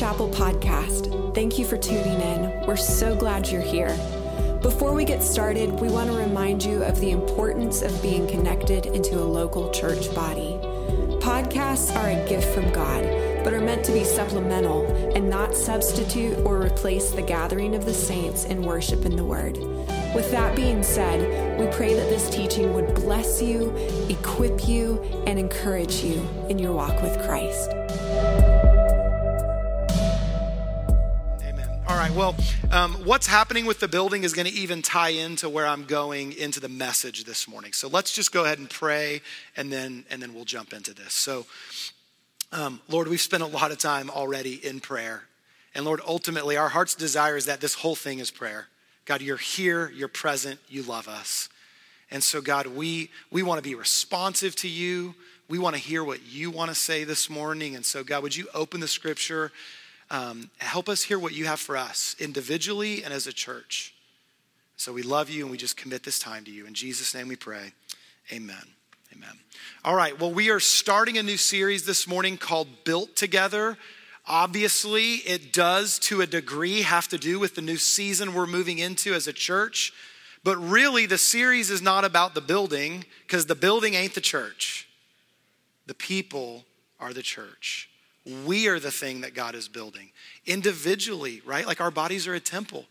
Chapel podcast. Thank you for tuning in. We're so glad you're here. Before we get started, we want to remind you of the importance of being connected into a local church body. Podcasts are a gift from God, but are meant to be supplemental and not substitute or replace the gathering of the saints in worship in the Word. With that being said, we pray that this teaching would bless you, equip you, and encourage you in your walk with Christ. Well, um, what's happening with the building is going to even tie into where I'm going into the message this morning. So let's just go ahead and pray, and then and then we'll jump into this. So, um, Lord, we've spent a lot of time already in prayer, and Lord, ultimately, our heart's desire is that this whole thing is prayer. God, you're here, you're present, you love us, and so God, we we want to be responsive to you. We want to hear what you want to say this morning, and so God, would you open the Scripture? Um, help us hear what you have for us individually and as a church. So we love you and we just commit this time to you. In Jesus' name we pray. Amen. Amen. All right, well, we are starting a new series this morning called Built Together. Obviously, it does to a degree have to do with the new season we're moving into as a church. But really, the series is not about the building because the building ain't the church. The people are the church. We are the thing that God is building individually, right? Like our bodies are a temple.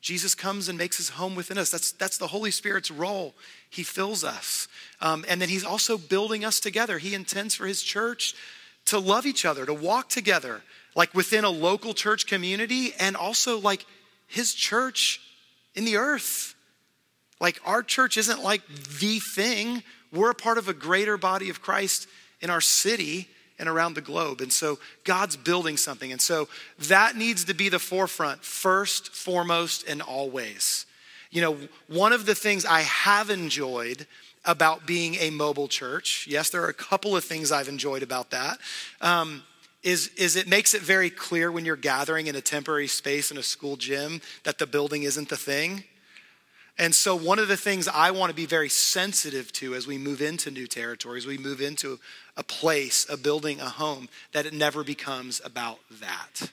Jesus comes and makes his home within us. That's, that's the Holy Spirit's role. He fills us. Um, and then he's also building us together. He intends for his church to love each other, to walk together, like within a local church community, and also like his church in the earth. Like our church isn't like the thing, we're a part of a greater body of Christ in our city and around the globe. And so God's building something. And so that needs to be the forefront, first, foremost, and always. You know, one of the things I have enjoyed about being a mobile church, yes, there are a couple of things I've enjoyed about that. Um, is, is it makes it very clear when you're gathering in a temporary space in a school gym that the building isn't the thing. And so, one of the things I want to be very sensitive to as we move into new territories, we move into a place, a building, a home, that it never becomes about that.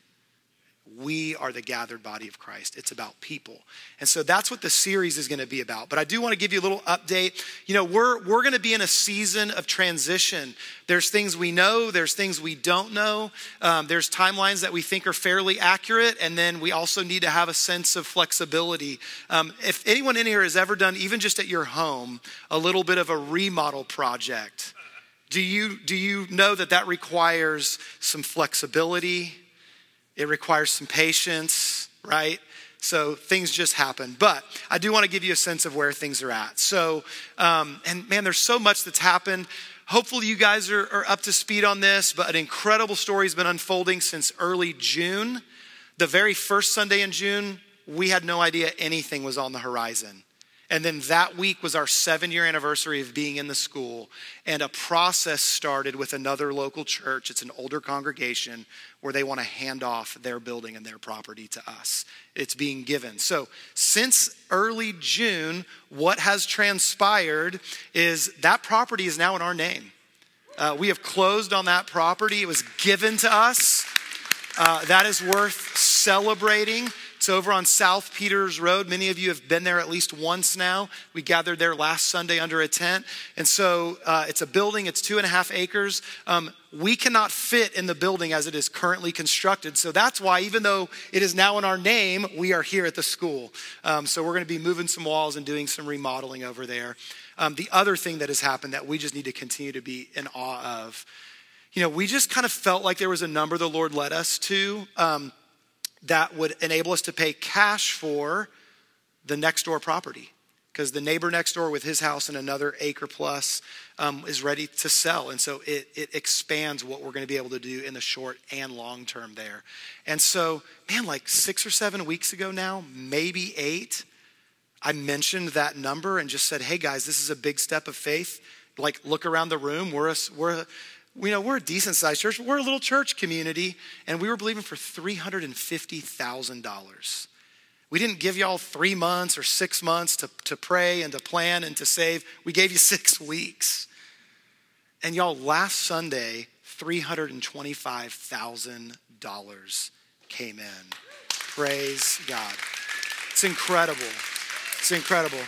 We are the gathered body of Christ. It's about people. And so that's what the series is going to be about. But I do want to give you a little update. You know, we're, we're going to be in a season of transition. There's things we know, there's things we don't know, um, there's timelines that we think are fairly accurate, and then we also need to have a sense of flexibility. Um, if anyone in here has ever done, even just at your home, a little bit of a remodel project, do you, do you know that that requires some flexibility? It requires some patience, right? So things just happen. But I do want to give you a sense of where things are at. So, um, and man, there's so much that's happened. Hopefully, you guys are, are up to speed on this, but an incredible story has been unfolding since early June. The very first Sunday in June, we had no idea anything was on the horizon. And then that week was our seven year anniversary of being in the school. And a process started with another local church. It's an older congregation where they want to hand off their building and their property to us. It's being given. So, since early June, what has transpired is that property is now in our name. Uh, we have closed on that property, it was given to us. Uh, that is worth celebrating. It's over on South Peters Road. Many of you have been there at least once now. We gathered there last Sunday under a tent. And so uh, it's a building, it's two and a half acres. Um, we cannot fit in the building as it is currently constructed. So that's why, even though it is now in our name, we are here at the school. Um, so we're going to be moving some walls and doing some remodeling over there. Um, the other thing that has happened that we just need to continue to be in awe of, you know, we just kind of felt like there was a number the Lord led us to. Um, that would enable us to pay cash for the next door property because the neighbor next door with his house and another acre plus um, is ready to sell. And so it, it expands what we're going to be able to do in the short and long term there. And so, man, like six or seven weeks ago now, maybe eight, I mentioned that number and just said, hey guys, this is a big step of faith. Like, look around the room. We're a, we're a, you know, we're a decent sized church. We're a little church community, and we were believing for $350,000. We didn't give y'all three months or six months to, to pray and to plan and to save. We gave you six weeks. And y'all, last Sunday, $325,000 came in. Praise God. It's incredible. It's incredible.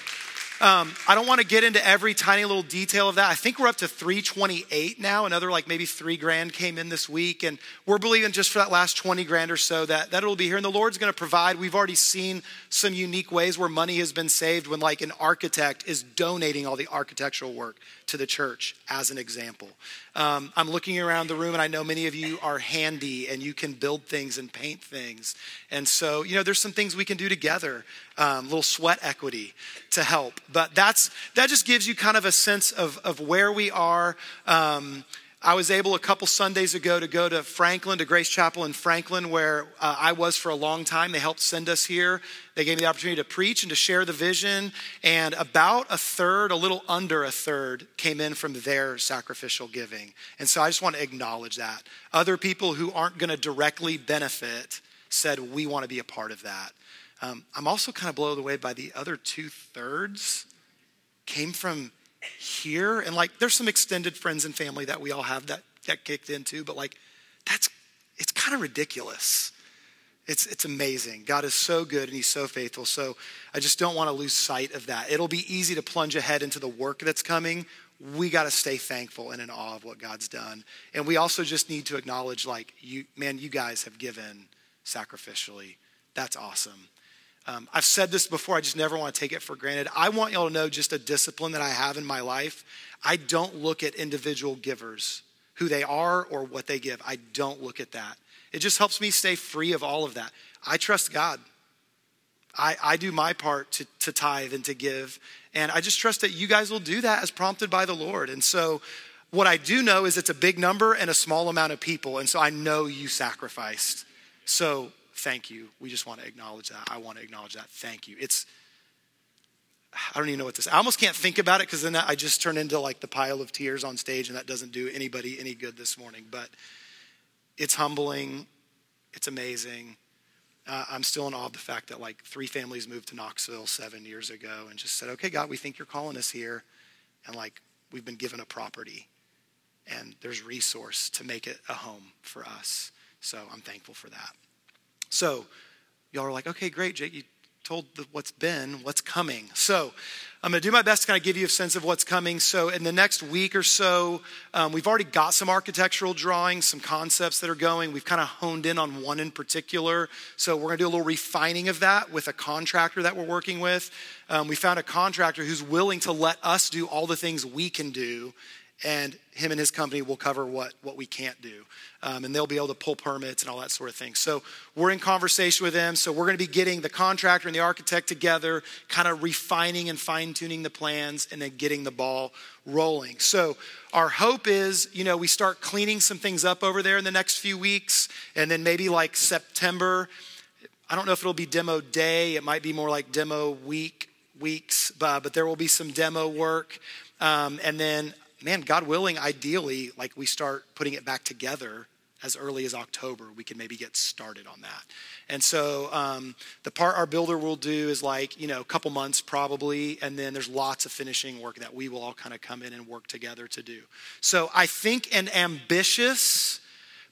Um, I don't want to get into every tiny little detail of that. I think we're up to 328 now. Another like maybe three grand came in this week. And we're believing just for that last 20 grand or so that, that it'll be here. And the Lord's going to provide. We've already seen some unique ways where money has been saved when like an architect is donating all the architectural work to the church as an example. Um, I'm looking around the room and I know many of you are handy and you can build things and paint things. And so, you know, there's some things we can do together, um, little sweat equity to help. But that's, that just gives you kind of a sense of, of where we are. Um, I was able a couple Sundays ago to go to Franklin, to Grace Chapel in Franklin, where uh, I was for a long time. They helped send us here. They gave me the opportunity to preach and to share the vision. And about a third, a little under a third, came in from their sacrificial giving. And so I just want to acknowledge that. Other people who aren't going to directly benefit said, We want to be a part of that. Um, I'm also kind of blown away by the other two thirds came from here. And like there's some extended friends and family that we all have that that kicked into but like that's it's kind of ridiculous. It's it's amazing. God is so good and he's so faithful. So i just don't want to lose sight of that. It'll be easy to plunge ahead into the work that's coming. We got to stay thankful and in awe of what god's done. And we also just need to acknowledge like you man you guys have given sacrificially. That's awesome um, I've said this before, I just never want to take it for granted. I want y'all to know just a discipline that I have in my life. I don't look at individual givers, who they are or what they give. I don't look at that. It just helps me stay free of all of that. I trust God. I, I do my part to, to tithe and to give. And I just trust that you guys will do that as prompted by the Lord. And so, what I do know is it's a big number and a small amount of people. And so, I know you sacrificed. So, thank you. We just want to acknowledge that. I want to acknowledge that. Thank you. It's, I don't even know what this, I almost can't think about it because then I just turn into like the pile of tears on stage and that doesn't do anybody any good this morning. But it's humbling. It's amazing. Uh, I'm still in awe of the fact that like three families moved to Knoxville seven years ago and just said, okay, God, we think you're calling us here. And like we've been given a property and there's resource to make it a home for us. So I'm thankful for that. So y'all are like, okay, great, Jake, you told the, what's been, what's coming. So I'm going to do my best to kind of give you a sense of what's coming. So in the next week or so, um, we've already got some architectural drawings, some concepts that are going. We've kind of honed in on one in particular. So we're going to do a little refining of that with a contractor that we're working with. Um, we found a contractor who's willing to let us do all the things we can do and him and his company will cover what, what we can't do. Um, and they'll be able to pull permits and all that sort of thing. So we're in conversation with them. So we're going to be getting the contractor and the architect together, kind of refining and fine tuning the plans, and then getting the ball rolling. So our hope is, you know, we start cleaning some things up over there in the next few weeks, and then maybe like September. I don't know if it'll be demo day. It might be more like demo week weeks, but, but there will be some demo work. Um, and then man, God willing, ideally, like we start putting it back together as early as October, we can maybe get started on that. And so um, the part our builder will do is like, you know, a couple months probably, and then there's lots of finishing work that we will all kind of come in and work together to do. So I think an ambitious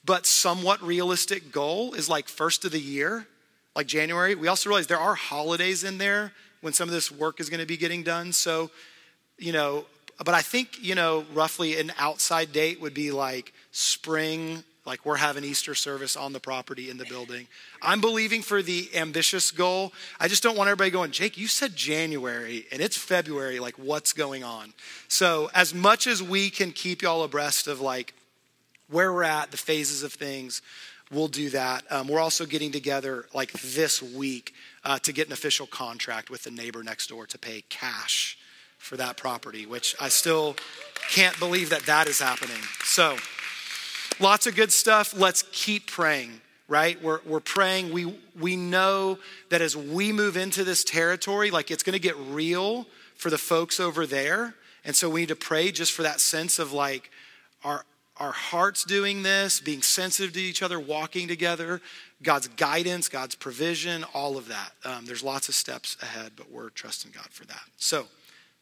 but somewhat realistic goal is like first of the year, like January. We also realize there are holidays in there when some of this work is going to be getting done. So, you know, but I think, you know, roughly an outside date would be like spring, like we're having Easter service on the property in the building. I'm believing for the ambitious goal. I just don't want everybody going, Jake, you said January and it's February. Like, what's going on? So, as much as we can keep y'all abreast of like where we're at, the phases of things, we'll do that. Um, we're also getting together like this week uh, to get an official contract with the neighbor next door to pay cash for that property, which I still can't believe that that is happening. So, lots of good stuff. Let's keep praying, right? We're, we're praying. We, we know that as we move into this territory, like it's going to get real for the folks over there. And so we need to pray just for that sense of like our, our hearts doing this, being sensitive to each other, walking together, God's guidance, God's provision, all of that. Um, there's lots of steps ahead, but we're trusting God for that. So,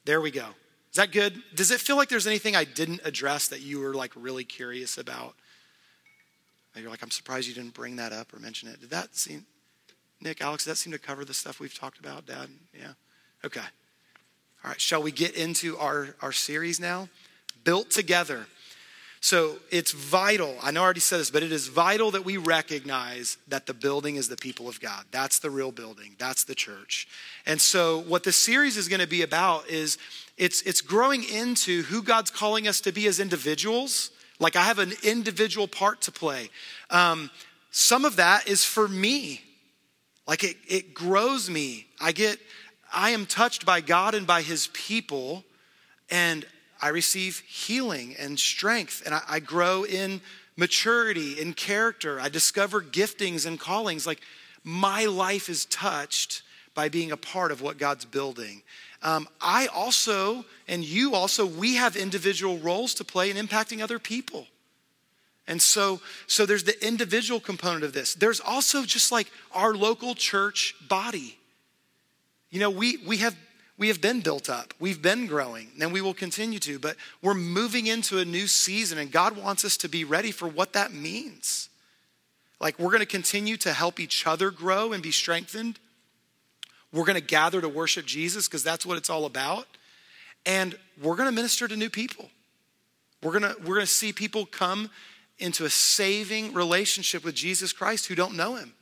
there we go. Is that good? Does it feel like there's anything I didn't address that you were like really curious about You're like, I'm surprised you didn't bring that up or mention it. Did that seem, Nick, Alex, that seem to cover the stuff we've talked about, Dad? Yeah? Okay. All right, shall we get into our, our series now? Built together. So it's vital. I know I already said this, but it is vital that we recognize that the building is the people of God. That's the real building. That's the church. And so what this series is going to be about is it's it's growing into who God's calling us to be as individuals. Like I have an individual part to play. Um, some of that is for me. Like it, it grows me. I get, I am touched by God and by his people, and I receive healing and strength, and I, I grow in maturity, in character. I discover giftings and callings. Like my life is touched by being a part of what God's building. Um, I also, and you also, we have individual roles to play in impacting other people. And so, so there's the individual component of this. There's also just like our local church body. You know, we, we have we have been built up. We've been growing, and we will continue to, but we're moving into a new season, and God wants us to be ready for what that means. Like, we're going to continue to help each other grow and be strengthened. We're going to gather to worship Jesus because that's what it's all about. And we're going to minister to new people. We're going to, we're to see people come into a saving relationship with Jesus Christ who don't know him.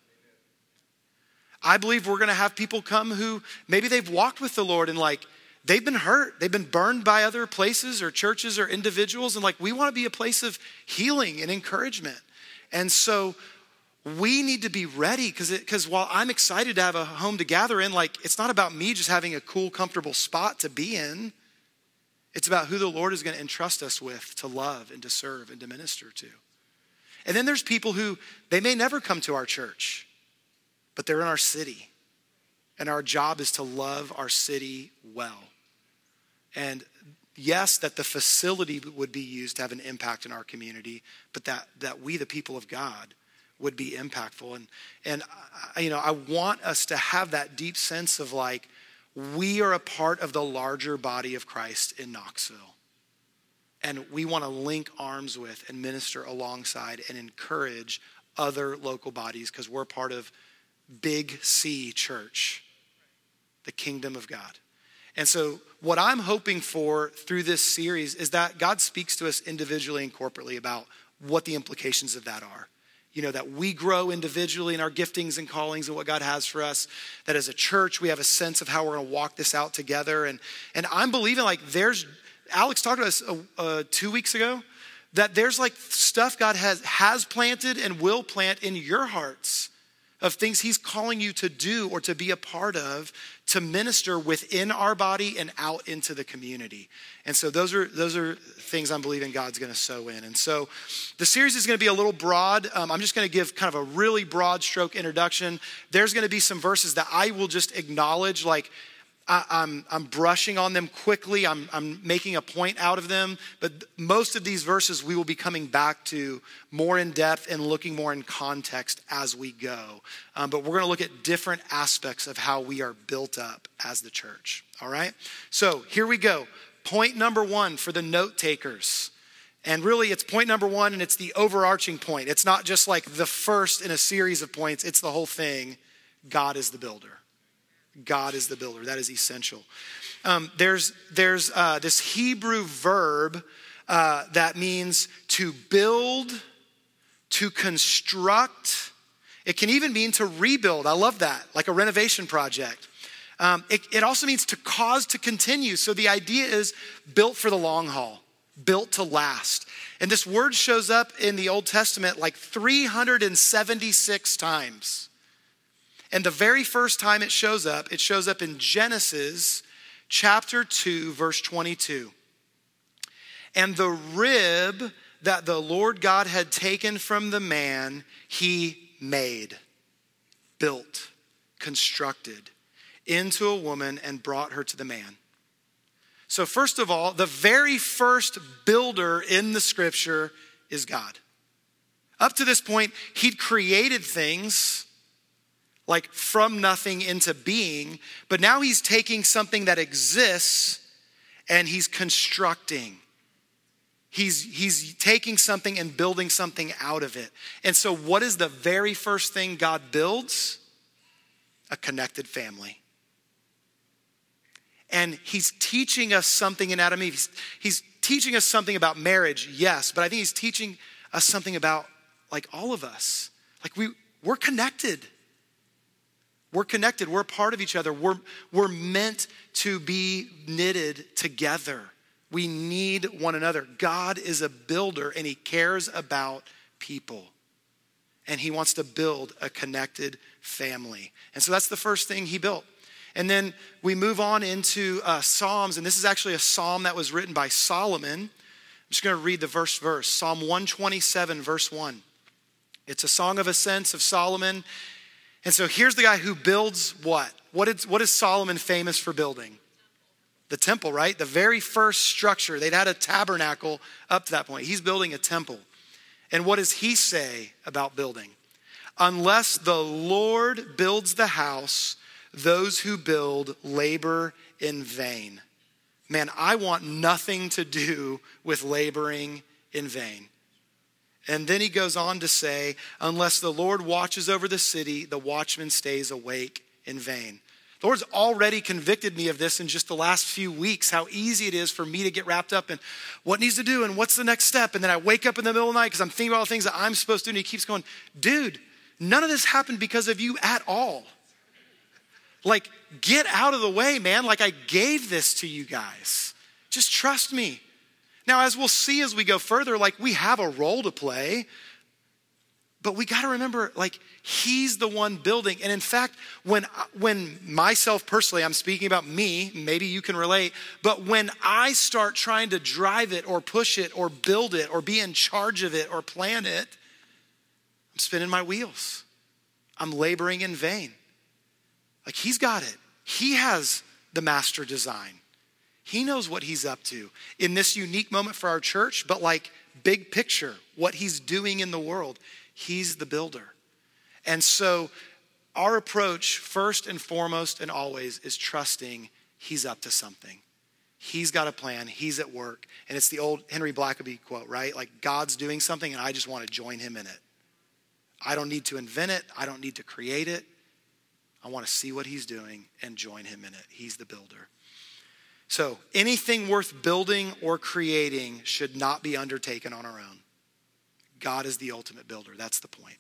I believe we're going to have people come who maybe they've walked with the Lord and like they've been hurt. They've been burned by other places or churches or individuals. And like we want to be a place of healing and encouragement. And so we need to be ready because because while I'm excited to have a home to gather in, like it's not about me just having a cool, comfortable spot to be in. It's about who the Lord is going to entrust us with to love and to serve and to minister to. And then there's people who they may never come to our church but they're in our city. And our job is to love our city well. And yes, that the facility would be used to have an impact in our community, but that, that we, the people of God, would be impactful. And, and I, you know, I want us to have that deep sense of like, we are a part of the larger body of Christ in Knoxville. And we want to link arms with and minister alongside and encourage other local bodies because we're part of Big C church, the kingdom of God. And so, what I'm hoping for through this series is that God speaks to us individually and corporately about what the implications of that are. You know, that we grow individually in our giftings and callings and what God has for us. That as a church, we have a sense of how we're going to walk this out together. And, and I'm believing like there's, Alex talked to us uh, uh, two weeks ago, that there's like stuff God has, has planted and will plant in your hearts of things He's calling you to do or to be a part of to minister within our body and out into the community. And so those are those are things I'm believing God's going to sow in. And so the series is going to be a little broad. Um, I'm just going to give kind of a really broad stroke introduction. There's going to be some verses that I will just acknowledge, like I, am I'm, I'm brushing on them quickly. I'm, I'm making a point out of them. But most of these verses we will be coming back to more in depth and looking more in context as we go. Um, but we're going to look at different aspects of how we are built up as the church. All right? So here we go. Point number one for the note takers. And really, it's point number one, and it's the overarching point. It's not just like the first in a series of points, it's the whole thing. God is the builder. God is the builder. That is essential. Um, there's there's uh, this Hebrew verb uh, that means to build, to construct. It can even mean to rebuild. I love that, like a renovation project. Um, it, it also means to cause to continue. So the idea is built for the long haul, built to last. And this word shows up in the Old Testament like 376 times. And the very first time it shows up, it shows up in Genesis chapter 2, verse 22. And the rib that the Lord God had taken from the man, he made, built, constructed into a woman and brought her to the man. So, first of all, the very first builder in the scripture is God. Up to this point, he'd created things like from nothing into being, but now he's taking something that exists and he's constructing. He's, he's taking something and building something out of it. And so, what is the very first thing God builds? A connected family. And he's teaching us something in Adam Eve. He's, he's teaching us something about marriage, yes, but I think he's teaching us something about like all of us. Like we, we're connected. We're connected. We're a part of each other. We're, we're meant to be knitted together. We need one another. God is a builder and he cares about people. And he wants to build a connected family. And so that's the first thing he built. And then we move on into uh, Psalms, and this is actually a psalm that was written by Solomon. I'm just going to read the verse verse Psalm 127, verse 1. It's a song of ascents of Solomon. And so here's the guy who builds what? What is, what is Solomon famous for building? The temple, right? The very first structure. They'd had a tabernacle up to that point. He's building a temple. And what does he say about building? Unless the Lord builds the house, those who build labor in vain. Man, I want nothing to do with laboring in vain. And then he goes on to say, Unless the Lord watches over the city, the watchman stays awake in vain. The Lord's already convicted me of this in just the last few weeks, how easy it is for me to get wrapped up in what needs to do and what's the next step. And then I wake up in the middle of the night because I'm thinking about all the things that I'm supposed to do. And he keeps going, dude, none of this happened because of you at all. Like, get out of the way, man. Like, I gave this to you guys. Just trust me. Now, as we'll see as we go further, like, we have a role to play, but we got to remember, like, he's the one building. And in fact, when, when myself personally, I'm speaking about me, maybe you can relate, but when I start trying to drive it or push it or build it or be in charge of it or plan it, I'm spinning my wheels. I'm laboring in vain. Like he's got it. He has the master design. He knows what he's up to in this unique moment for our church, but like big picture, what he's doing in the world. He's the builder. And so our approach, first and foremost and always, is trusting he's up to something. He's got a plan, he's at work. And it's the old Henry Blackaby quote, right? Like God's doing something and I just want to join him in it. I don't need to invent it, I don't need to create it. I want to see what he's doing and join him in it. He's the builder. So, anything worth building or creating should not be undertaken on our own. God is the ultimate builder. That's the point.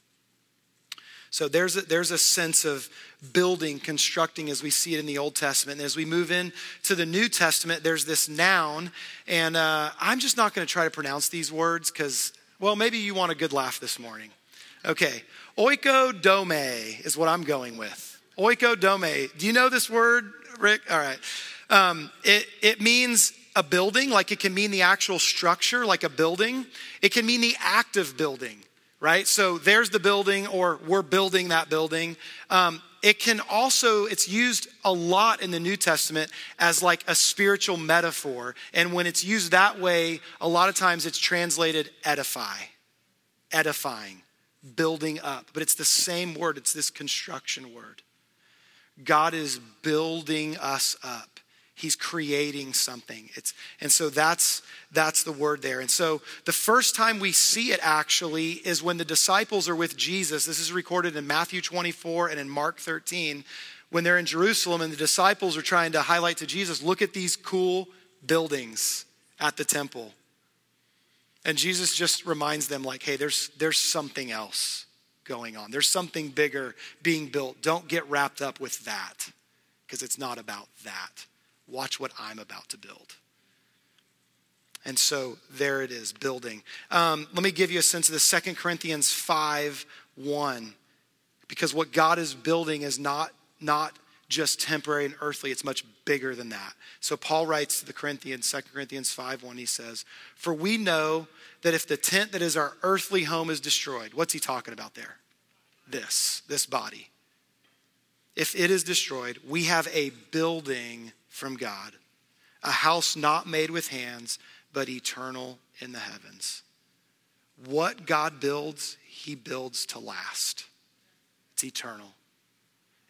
So there's a, there's a sense of building, constructing as we see it in the Old Testament. And as we move into the New Testament, there's this noun. And uh, I'm just not going to try to pronounce these words because, well, maybe you want a good laugh this morning. Okay. Oikodome is what I'm going with. Oikodome. Do you know this word, Rick? All right. Um, it, it means a building, like it can mean the actual structure, like a building. It can mean the act of building, right? So there's the building, or we're building that building. Um, it can also, it's used a lot in the New Testament as like a spiritual metaphor. And when it's used that way, a lot of times it's translated edify, edifying, building up. But it's the same word, it's this construction word. God is building us up. He's creating something. It's, and so that's, that's the word there. And so the first time we see it actually is when the disciples are with Jesus. This is recorded in Matthew 24 and in Mark 13. When they're in Jerusalem and the disciples are trying to highlight to Jesus, look at these cool buildings at the temple. And Jesus just reminds them, like, hey, there's, there's something else going on. There's something bigger being built. Don't get wrapped up with that because it's not about that. Watch what I'm about to build. And so there it is, building. Um, let me give you a sense of the Second Corinthians 5 1. Because what God is building is not, not just temporary and earthly, it's much bigger than that. So Paul writes to the Corinthians, 2 Corinthians 5 1, he says, For we know that if the tent that is our earthly home is destroyed, what's he talking about there? This, this body. If it is destroyed, we have a building from God, a house not made with hands, but eternal in the heavens. What God builds, he builds to last. It's eternal.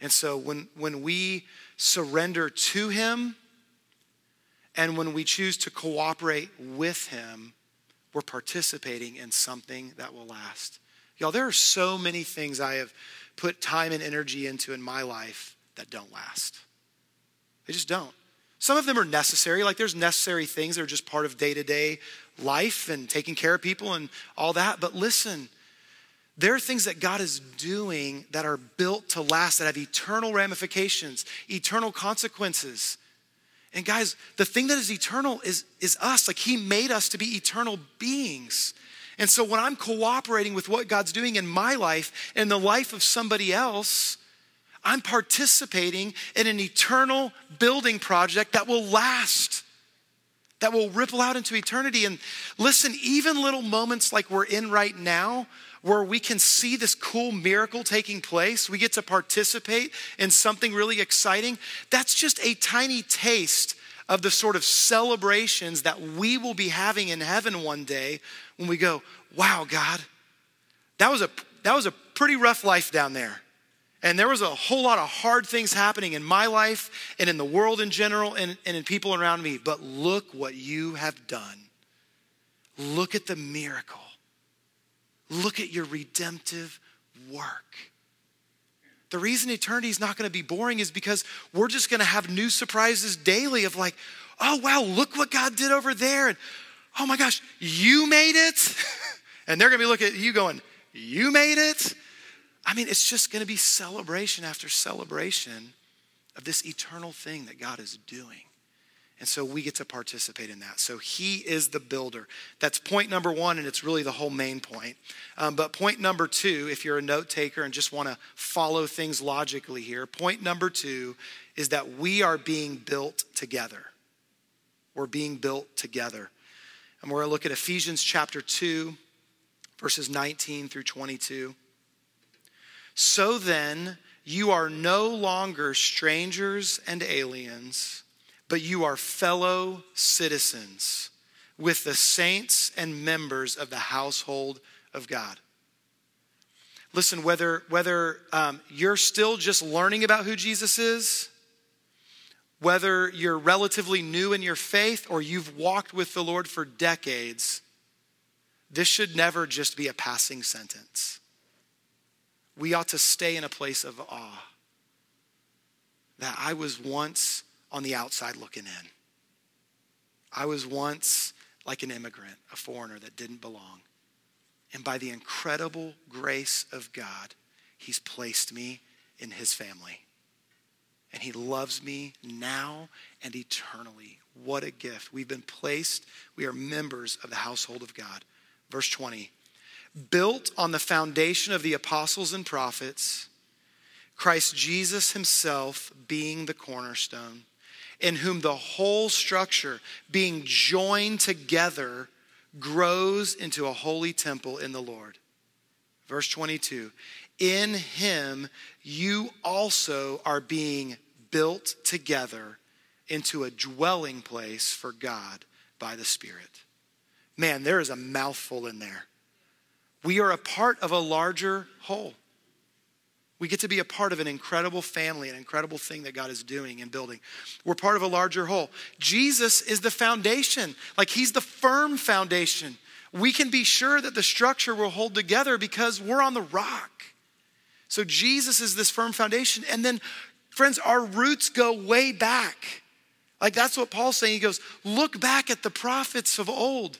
And so when, when we surrender to him and when we choose to cooperate with him, we're participating in something that will last. Y'all, there are so many things I have put time and energy into in my life that don't last. They just don't. Some of them are necessary, like there's necessary things that are just part of day to day life and taking care of people and all that. But listen, there are things that God is doing that are built to last, that have eternal ramifications, eternal consequences. And guys, the thing that is eternal is, is us. Like He made us to be eternal beings. And so when I'm cooperating with what God's doing in my life and the life of somebody else, I'm participating in an eternal building project that will last, that will ripple out into eternity. And listen, even little moments like we're in right now, where we can see this cool miracle taking place, we get to participate in something really exciting, that's just a tiny taste of the sort of celebrations that we will be having in heaven one day when we go, wow, God, that was a, that was a pretty rough life down there. And there was a whole lot of hard things happening in my life and in the world in general and, and in people around me. But look what you have done. Look at the miracle. Look at your redemptive work. The reason eternity is not going to be boring is because we're just going to have new surprises daily of like, oh, wow, look what God did over there. And oh my gosh, you made it. and they're going to be looking at you going, you made it. I mean, it's just going to be celebration after celebration of this eternal thing that God is doing. And so we get to participate in that. So he is the builder. That's point number one, and it's really the whole main point. Um, but point number two, if you're a note taker and just want to follow things logically here, point number two is that we are being built together. We're being built together. And we're going to look at Ephesians chapter 2, verses 19 through 22. So then, you are no longer strangers and aliens but you are fellow citizens with the saints and members of the household of God. Listen, whether, whether um, you're still just learning about who Jesus is, whether you're relatively new in your faith or you've walked with the Lord for decades, this should never just be a passing sentence. We ought to stay in a place of awe that I was once on the outside looking in. I was once like an immigrant, a foreigner that didn't belong. And by the incredible grace of God, He's placed me in His family. And He loves me now and eternally. What a gift. We've been placed, we are members of the household of God. Verse 20 built on the foundation of the apostles and prophets, Christ Jesus Himself being the cornerstone in whom the whole structure, being joined together, grows into a holy temple in the Lord. Verse 22 In him you also are being built together into a dwelling place for God by the Spirit. Man, there is a mouthful in there. We are a part of a larger whole. We get to be a part of an incredible family, an incredible thing that God is doing and building. We're part of a larger whole. Jesus is the foundation, like He's the firm foundation. We can be sure that the structure will hold together because we're on the rock. So Jesus is this firm foundation. And then, friends, our roots go way back. Like that's what Paul's saying. He goes, look back at the prophets of old.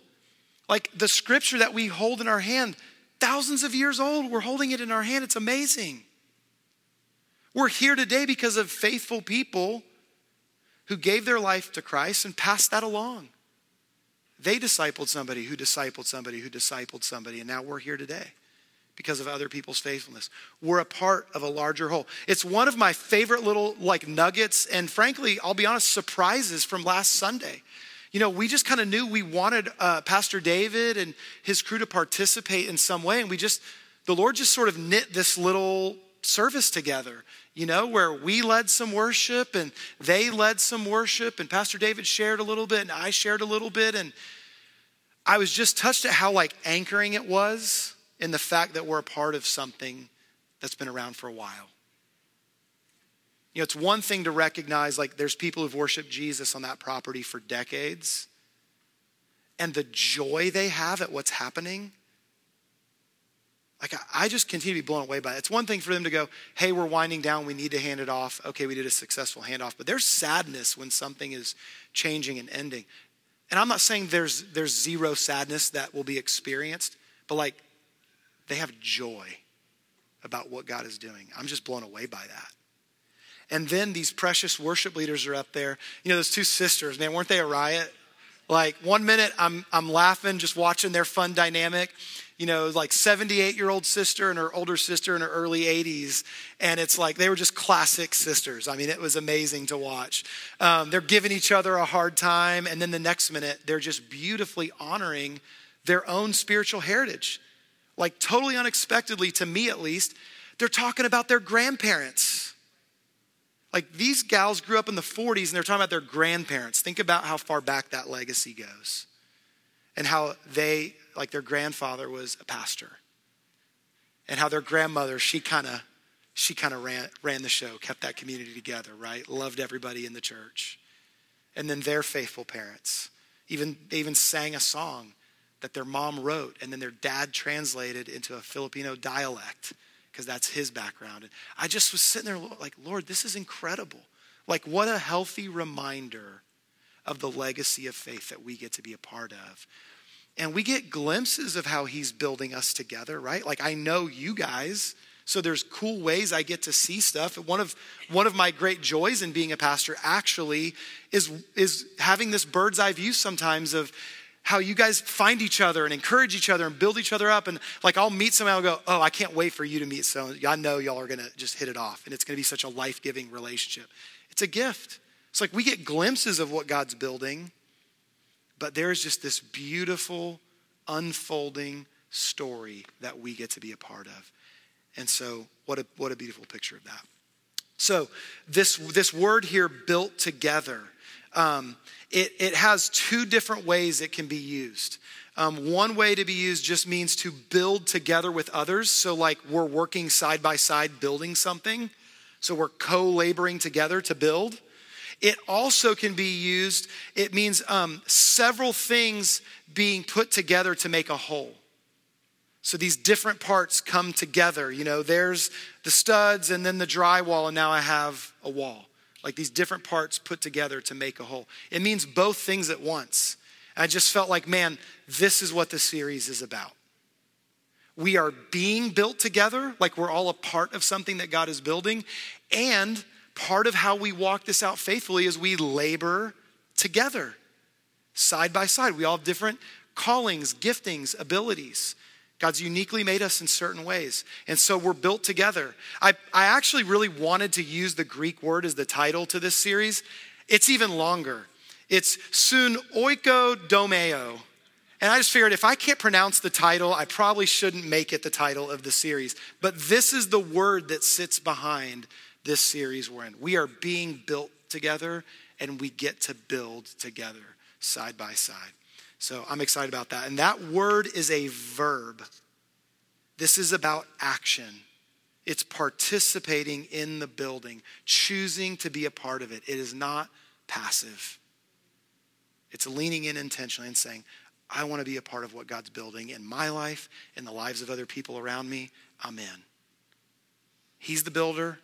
Like the scripture that we hold in our hand, thousands of years old, we're holding it in our hand. It's amazing. We're here today because of faithful people who gave their life to Christ and passed that along. They discipled somebody who discipled somebody who discipled somebody, and now we're here today because of other people's faithfulness. We're a part of a larger whole. It's one of my favorite little like nuggets and frankly, I'll be honest, surprises from last Sunday. You know, we just kind of knew we wanted uh, Pastor David and his crew to participate in some way, and we just, the Lord just sort of knit this little service together you know, where we led some worship and they led some worship, and Pastor David shared a little bit, and I shared a little bit. And I was just touched at how like anchoring it was in the fact that we're a part of something that's been around for a while. You know, it's one thing to recognize like there's people who've worshiped Jesus on that property for decades. and the joy they have at what's happening. Like, I just continue to be blown away by it. It's one thing for them to go, hey, we're winding down, we need to hand it off. Okay, we did a successful handoff. But there's sadness when something is changing and ending. And I'm not saying there's, there's zero sadness that will be experienced, but like, they have joy about what God is doing. I'm just blown away by that. And then these precious worship leaders are up there. You know, those two sisters, man, weren't they a riot? Like one minute I'm I'm laughing just watching their fun dynamic. You know, like 78 year old sister and her older sister in her early 80s. And it's like they were just classic sisters. I mean, it was amazing to watch. Um, they're giving each other a hard time. And then the next minute, they're just beautifully honoring their own spiritual heritage. Like, totally unexpectedly, to me at least, they're talking about their grandparents. Like these gals grew up in the 40s and they're talking about their grandparents. Think about how far back that legacy goes and how they, like their grandfather was a pastor and how their grandmother, she kind of, she kind of ran, ran the show, kept that community together, right? Loved everybody in the church. And then their faithful parents, even, they even sang a song that their mom wrote and then their dad translated into a Filipino dialect because that's his background. And I just was sitting there like, Lord, this is incredible. Like, what a healthy reminder of the legacy of faith that we get to be a part of. And we get glimpses of how he's building us together, right? Like, I know you guys. So there's cool ways I get to see stuff. One of one of my great joys in being a pastor actually is is having this bird's eye view sometimes of how you guys find each other and encourage each other and build each other up. And like I'll meet someone, I'll go, oh, I can't wait for you to meet someone. I know y'all are gonna just hit it off, and it's gonna be such a life giving relationship. It's a gift. It's like we get glimpses of what God's building, but there's just this beautiful, unfolding story that we get to be a part of. And so, what a, what a beautiful picture of that. So, this, this word here, built together, um, it, it has two different ways it can be used. Um, one way to be used just means to build together with others. So, like we're working side by side building something. So, we're co laboring together to build. It also can be used, it means um, several things being put together to make a whole. So these different parts come together. You know, there's the studs and then the drywall, and now I have a wall like these different parts put together to make a whole. It means both things at once. I just felt like, man, this is what the series is about. We are being built together, like we're all a part of something that God is building. And part of how we walk this out faithfully is we labor together, side by side. We all have different callings, giftings, abilities. God's uniquely made us in certain ways. And so we're built together. I, I actually really wanted to use the Greek word as the title to this series. It's even longer. It's sun oiko domeo. And I just figured if I can't pronounce the title, I probably shouldn't make it the title of the series. But this is the word that sits behind this series we're in. We are being built together and we get to build together side by side. So I'm excited about that. And that word is a verb. This is about action. It's participating in the building, choosing to be a part of it. It is not passive. It's leaning in intentionally and saying, I want to be a part of what God's building in my life, in the lives of other people around me. I'm in. He's the builder.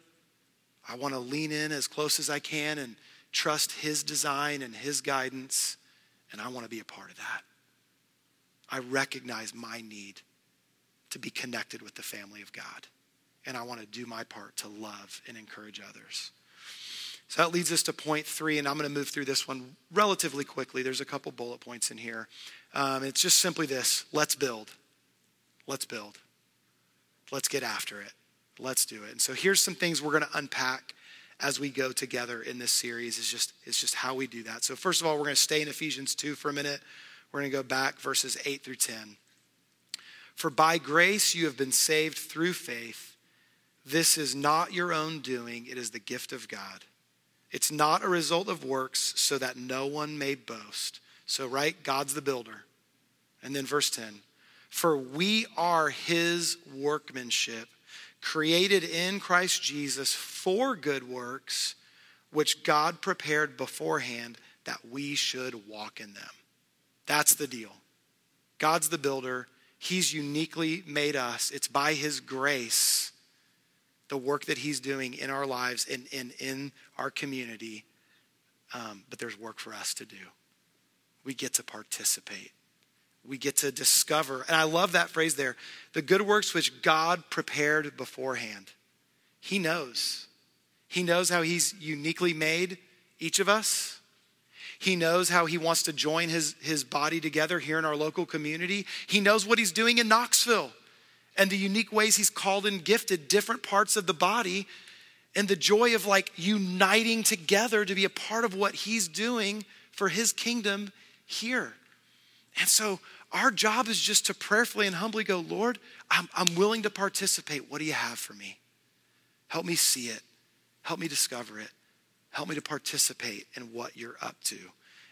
I want to lean in as close as I can and trust His design and His guidance. And I want to be a part of that. I recognize my need to be connected with the family of God. And I want to do my part to love and encourage others. So that leads us to point three, and I'm going to move through this one relatively quickly. There's a couple bullet points in here. Um, it's just simply this let's build. Let's build. Let's get after it. Let's do it. And so here's some things we're going to unpack as we go together in this series is just, is just how we do that. So, first of all, we're going to stay in Ephesians 2 for a minute. We're going to go back verses 8 through 10. For by grace you have been saved through faith. This is not your own doing, it is the gift of God. It's not a result of works, so that no one may boast. So, right, God's the builder. And then verse 10 For we are his workmanship created in Christ Jesus for good works, which God prepared beforehand that we should walk in them. That's the deal. God's the builder. He's uniquely made us. It's by His grace, the work that He's doing in our lives and, in our community. Um, but there's work for us to do. We get to participate. We get to discover, and I love that phrase there the good works which God prepared beforehand. He knows. He knows how He's uniquely made each of us. He knows how he wants to join his, his body together here in our local community. He knows what he's doing in Knoxville and the unique ways he's called and gifted different parts of the body and the joy of like uniting together to be a part of what he's doing for his kingdom here. And so our job is just to prayerfully and humbly go, Lord, I'm, I'm willing to participate. What do you have for me? Help me see it. Help me discover it. Help me to participate in what you're up to.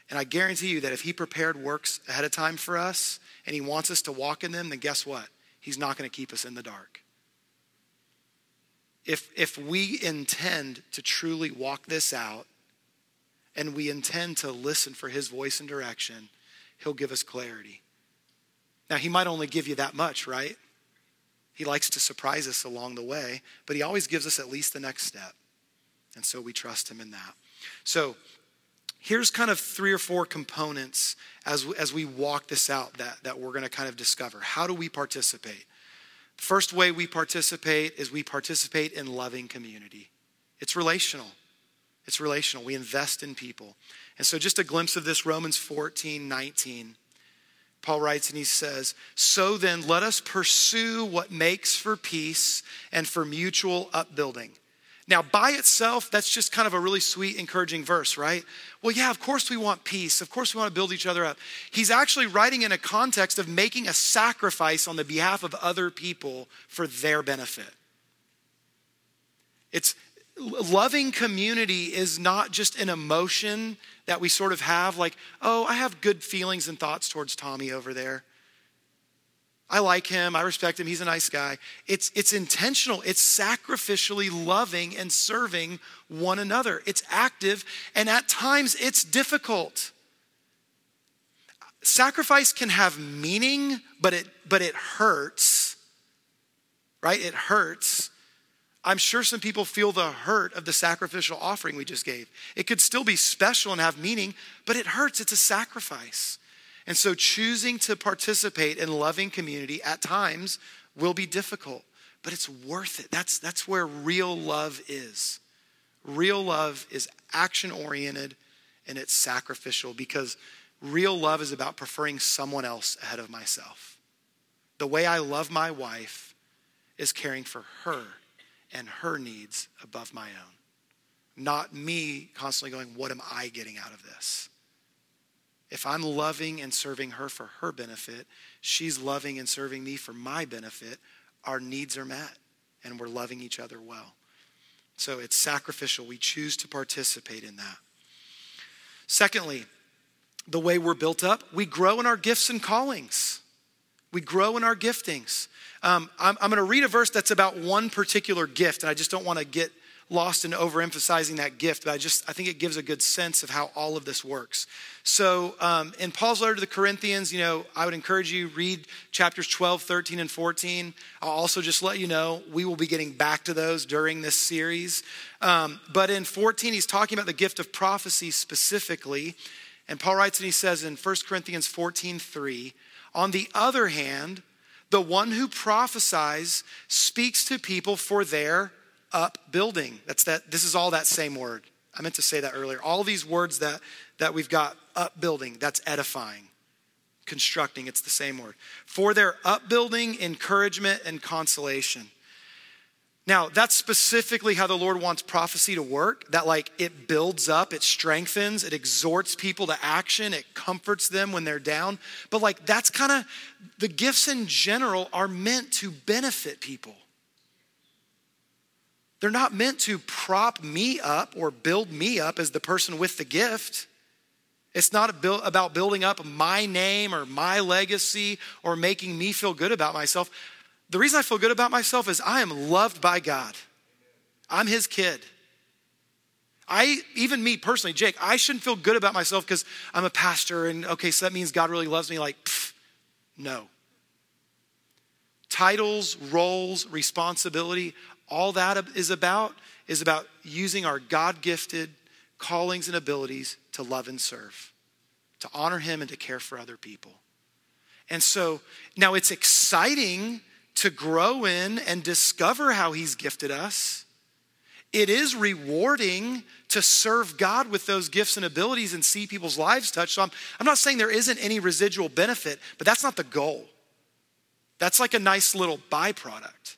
And I guarantee you that if He prepared works ahead of time for us and He wants us to walk in them, then guess what? He's not going to keep us in the dark. If, if we intend to truly walk this out and we intend to listen for His voice and direction, He'll give us clarity. Now, He might only give you that much, right? He likes to surprise us along the way, but He always gives us at least the next step. And so we trust him in that. So here's kind of three or four components as, as we walk this out that, that we're going to kind of discover. How do we participate? The First way we participate is we participate in loving community. It's relational. It's relational. We invest in people. And so just a glimpse of this Romans 14, 19. Paul writes and he says, So then let us pursue what makes for peace and for mutual upbuilding. Now, by itself, that's just kind of a really sweet, encouraging verse, right? Well, yeah, of course we want peace. Of course we want to build each other up. He's actually writing in a context of making a sacrifice on the behalf of other people for their benefit. It's loving community is not just an emotion that we sort of have, like, oh, I have good feelings and thoughts towards Tommy over there. I like him, I respect him, he's a nice guy. It's, it's intentional, it's sacrificially loving and serving one another. It's active, and at times it's difficult. Sacrifice can have meaning, but it, but it hurts, right? It hurts. I'm sure some people feel the hurt of the sacrificial offering we just gave. It could still be special and have meaning, but it hurts. It's a sacrifice. And so choosing to participate in loving community at times will be difficult, but it's worth it. That's, that's where real love is. Real love is action oriented and it's sacrificial because real love is about preferring someone else ahead of myself. The way I love my wife is caring for her and her needs above my own. Not me constantly going, What am I getting out of this? If I'm loving and serving her for her benefit, she's loving and serving me for my benefit, our needs are met and we're loving each other well. So it's sacrificial. We choose to participate in that. Secondly, the way we're built up, we grow in our gifts and callings. We grow in our giftings. Um, I'm, I'm going to read a verse that's about one particular gift, and I just don't want to get lost in overemphasizing that gift, but I just I think it gives a good sense of how all of this works. So um, in Paul's letter to the Corinthians, you know, I would encourage you read chapters 12, 13, and 14. I'll also just let you know we will be getting back to those during this series. Um, but in 14, he's talking about the gift of prophecy specifically. And Paul writes and he says in 1 Corinthians 14, 3, on the other hand, the one who prophesies speaks to people for their upbuilding. That's that, this is all that same word. I meant to say that earlier. All these words that, that we've got upbuilding, that's edifying, constructing, it's the same word. For their upbuilding, encouragement, and consolation. Now, that's specifically how the Lord wants prophecy to work that, like, it builds up, it strengthens, it exhorts people to action, it comforts them when they're down. But, like, that's kind of the gifts in general are meant to benefit people. They're not meant to prop me up or build me up as the person with the gift. It's not about building up my name or my legacy or making me feel good about myself. The reason I feel good about myself is I am loved by God. I'm his kid. I, even me personally, Jake, I shouldn't feel good about myself because I'm a pastor and okay, so that means God really loves me. Like, pff, no. Titles, roles, responsibility, all that is about is about using our God gifted callings and abilities to love and serve, to honor Him and to care for other people. And so now it's exciting to grow in and discover how He's gifted us. It is rewarding to serve God with those gifts and abilities and see people's lives touched. So I'm, I'm not saying there isn't any residual benefit, but that's not the goal. That's like a nice little byproduct.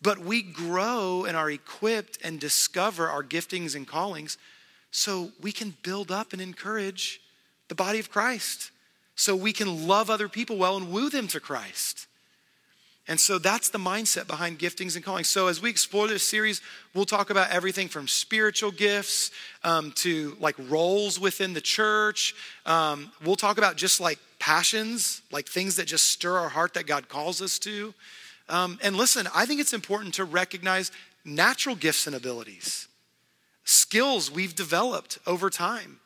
But we grow and are equipped and discover our giftings and callings so we can build up and encourage the body of Christ, so we can love other people well and woo them to Christ. And so that's the mindset behind giftings and callings. So as we explore this series, we'll talk about everything from spiritual gifts um, to like roles within the church. Um, we'll talk about just like passions, like things that just stir our heart that God calls us to. Um, and listen, I think it's important to recognize natural gifts and abilities, skills we've developed over time.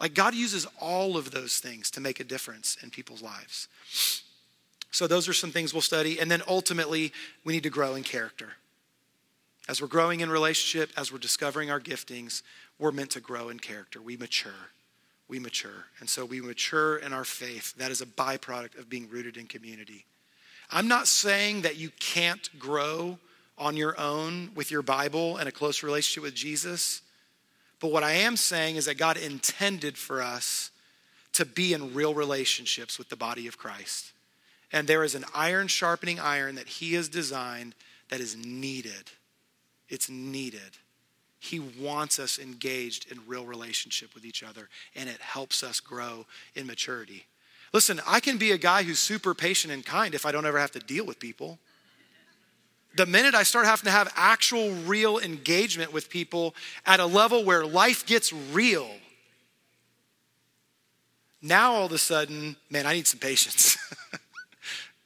Like God uses all of those things to make a difference in people's lives. So, those are some things we'll study. And then ultimately, we need to grow in character. As we're growing in relationship, as we're discovering our giftings, we're meant to grow in character. We mature. We mature. And so we mature in our faith. That is a byproduct of being rooted in community. I'm not saying that you can't grow on your own with your Bible and a close relationship with Jesus. But what I am saying is that God intended for us to be in real relationships with the body of Christ. And there is an iron sharpening iron that He has designed that is needed. It's needed. He wants us engaged in real relationship with each other, and it helps us grow in maturity. Listen, I can be a guy who's super patient and kind if I don't ever have to deal with people. The minute I start having to have actual, real engagement with people at a level where life gets real, now all of a sudden, man, I need some patience.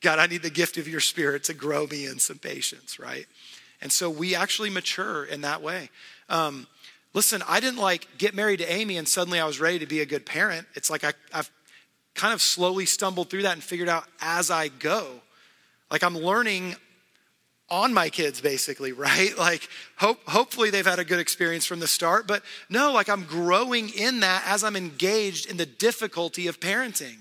God, I need the gift of your spirit to grow me in some patience, right? And so we actually mature in that way. Um, listen, I didn't like get married to Amy and suddenly I was ready to be a good parent. It's like I, I've kind of slowly stumbled through that and figured out as I go. Like I'm learning on my kids basically right like hope, hopefully they've had a good experience from the start but no like i'm growing in that as i'm engaged in the difficulty of parenting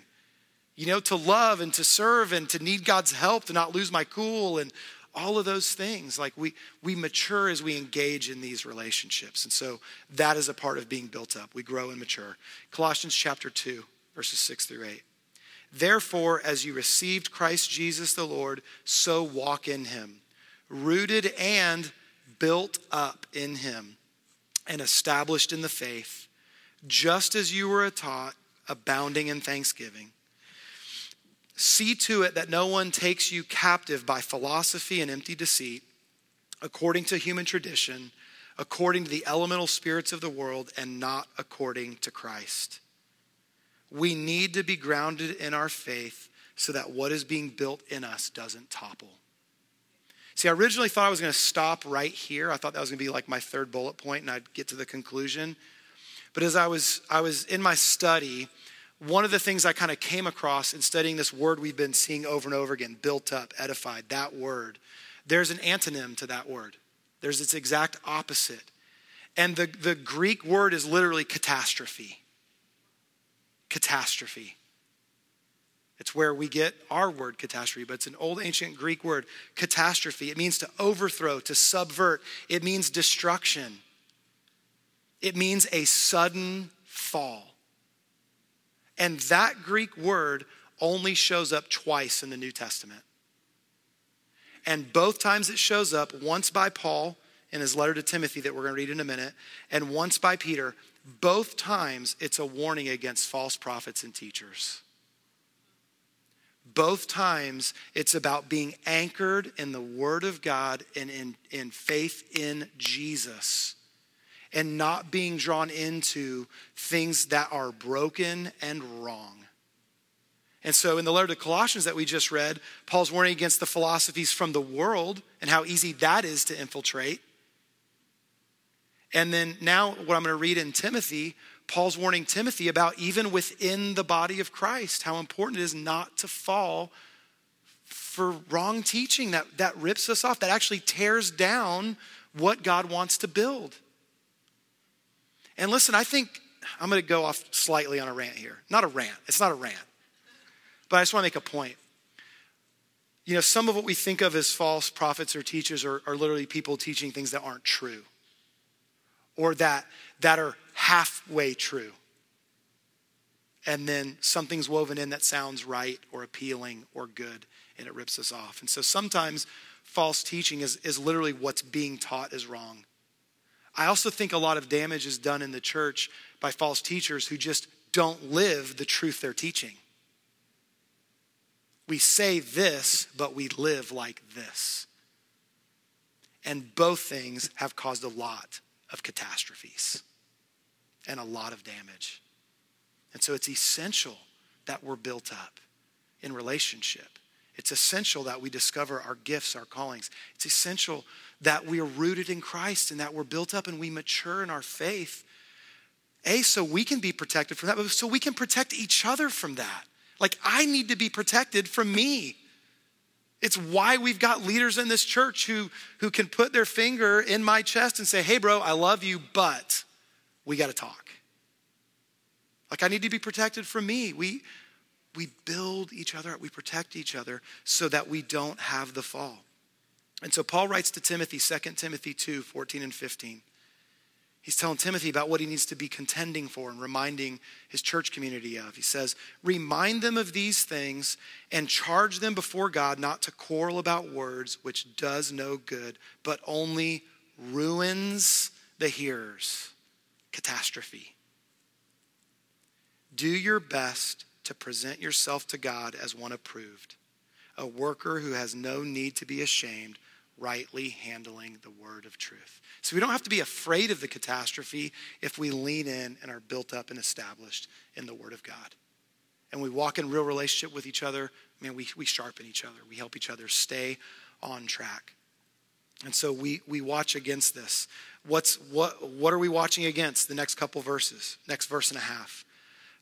you know, to love and to serve and to need God's help, to not lose my cool and all of those things. Like we we mature as we engage in these relationships. And so that is a part of being built up. We grow and mature. Colossians chapter 2, verses 6 through 8. Therefore, as you received Christ Jesus the Lord, so walk in him, rooted and built up in him, and established in the faith, just as you were taught, abounding in thanksgiving. See to it that no one takes you captive by philosophy and empty deceit, according to human tradition, according to the elemental spirits of the world, and not according to Christ. We need to be grounded in our faith so that what is being built in us doesn't topple. See, I originally thought I was going to stop right here. I thought that was going to be like my third bullet point and I'd get to the conclusion. But as I was I was in my study, one of the things I kind of came across in studying this word we've been seeing over and over again built up, edified, that word, there's an antonym to that word. There's its exact opposite. And the, the Greek word is literally catastrophe. Catastrophe. It's where we get our word catastrophe, but it's an old ancient Greek word, catastrophe. It means to overthrow, to subvert, it means destruction, it means a sudden fall. And that Greek word only shows up twice in the New Testament. And both times it shows up, once by Paul in his letter to Timothy that we're going to read in a minute, and once by Peter, both times it's a warning against false prophets and teachers. Both times it's about being anchored in the Word of God and in, in faith in Jesus and not being drawn into things that are broken and wrong. And so, in the letter to Colossians that we just read, Paul's warning against the philosophies from the world and how easy that is to infiltrate. And then now, what I'm going to read in Timothy, Paul's warning Timothy about even within the body of Christ, how important it is not to fall for wrong teaching that, that rips us off, that actually tears down what God wants to build. And listen, I think I'm going to go off slightly on a rant here. Not a rant, it's not a rant. But I just want to make a point. You know, some of what we think of as false prophets or teachers are, are literally people teaching things that aren't true or that, that are halfway true. And then something's woven in that sounds right or appealing or good, and it rips us off. And so sometimes false teaching is, is literally what's being taught is wrong. I also think a lot of damage is done in the church by false teachers who just don't live the truth they're teaching. We say this, but we live like this. And both things have caused a lot of catastrophes and a lot of damage. And so it's essential that we're built up in relationship. It's essential that we discover our gifts, our callings. It's essential that we are rooted in Christ and that we're built up and we mature in our faith. A, so we can be protected from that, but so we can protect each other from that. Like, I need to be protected from me. It's why we've got leaders in this church who, who can put their finger in my chest and say, hey, bro, I love you, but we got to talk. Like, I need to be protected from me. We, we build each other up, we protect each other so that we don't have the fall. And so Paul writes to Timothy, 2 Timothy 2 14 and 15. He's telling Timothy about what he needs to be contending for and reminding his church community of. He says, Remind them of these things and charge them before God not to quarrel about words, which does no good, but only ruins the hearers. Catastrophe. Do your best to present yourself to God as one approved, a worker who has no need to be ashamed, rightly handling the word of truth. So we don't have to be afraid of the catastrophe if we lean in and are built up and established in the word of God. And we walk in real relationship with each other, man, we, we sharpen each other. We help each other stay on track. And so we, we watch against this. What's, what, what are we watching against? The next couple verses, next verse and a half.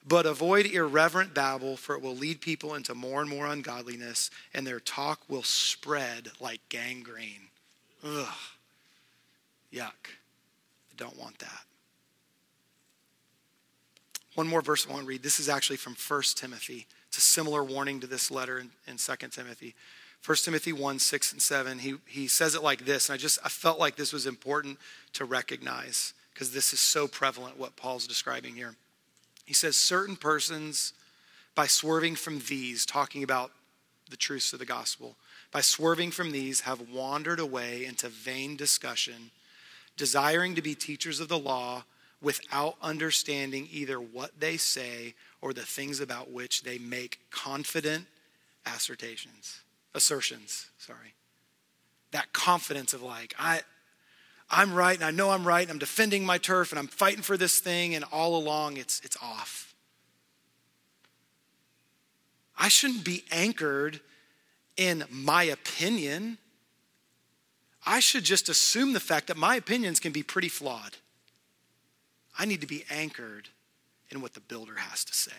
But avoid irreverent babble, for it will lead people into more and more ungodliness, and their talk will spread like gangrene. Ugh. Yuck. I don't want that. One more verse I want to read. This is actually from 1 Timothy. It's a similar warning to this letter in, in 2 Timothy. 1 Timothy 1, 6 and 7. He, he says it like this, and I just I felt like this was important to recognize because this is so prevalent what Paul's describing here. He says, certain persons, by swerving from these, talking about the truths of the gospel, by swerving from these, have wandered away into vain discussion, desiring to be teachers of the law without understanding either what they say or the things about which they make confident assertions, assertions, sorry. That confidence of like, I, I'm right and I know I'm right and I'm defending my turf and I'm fighting for this thing and all along it's, it's off. I shouldn't be anchored in my opinion. I should just assume the fact that my opinions can be pretty flawed. I need to be anchored in what the builder has to say.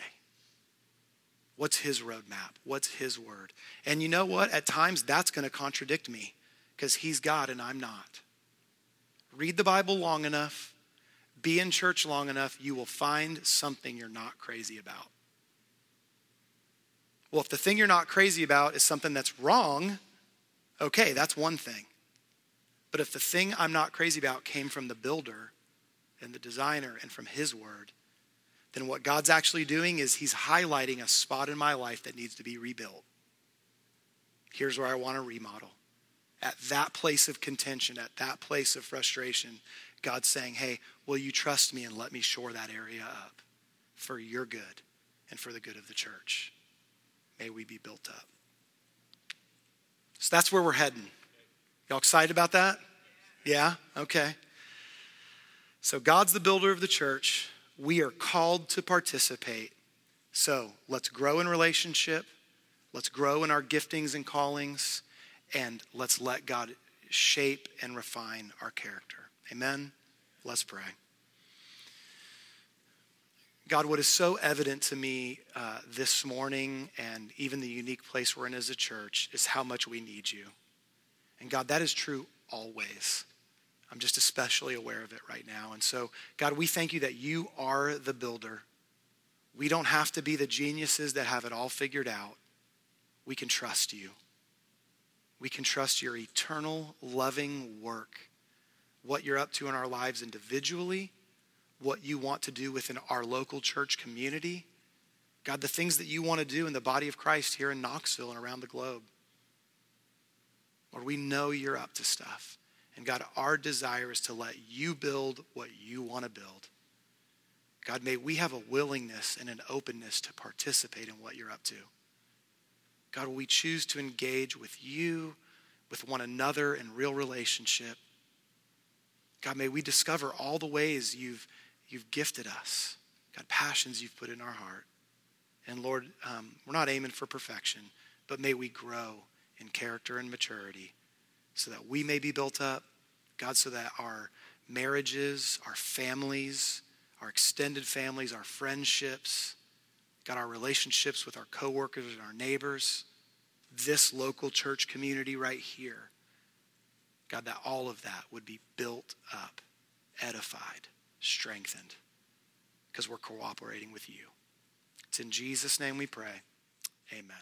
What's his roadmap? What's his word? And you know what? At times that's going to contradict me because he's God and I'm not read the Bible long enough, be in church long enough, you will find something you're not crazy about. Well, if the thing you're not crazy about is something that's wrong, okay, that's one thing. But if the thing I'm not crazy about came from the builder and the designer and from his word, then what God's actually doing is he's highlighting a spot in my life that needs to be rebuilt. Here's where I want to remodel at that place of contention, at that place of frustration, God's saying, Hey, will you trust me and let me shore that area up for your good and for the good of the church? May we be built up. So that's where we're heading. Y'all excited about that? Yeah? Okay. So God's the builder of the church. We are called to participate. So let's grow in relationship. Let's grow in our giftings and callings and let's let God shape and refine our character. Amen. Let's pray. God, what is so evident to me uh, this morning and even the unique place we're in as a church is how much we need you. And God, that is true always. I'm just especially aware of it right now. And so, God, we thank you that you are the builder. We don't have to be the geniuses that have it all figured out. We can trust you. We can trust your eternal, loving work, what you're up to in our lives individually what you want to do within our local church community. God, the things that you want to do in the body of Christ here in Knoxville and around the globe. Lord, we know you're up to stuff. And God, our desire is to let you build what you want to build. God, may we have a willingness and an openness to participate in what you're up to. God, will we choose to engage with you, with one another in real relationship? God, may we discover all the ways you've you've gifted us. God, passions you've put in our heart. And Lord, um, we're not aiming for perfection, but may we grow in character and maturity so that we may be built up. God, so that our marriages, our families, our extended families, our friendships, God, our relationships with our coworkers and our neighbors, this local church community right here, God, that all of that would be built up, edified strengthened because we're cooperating with you. It's in Jesus' name we pray. Amen.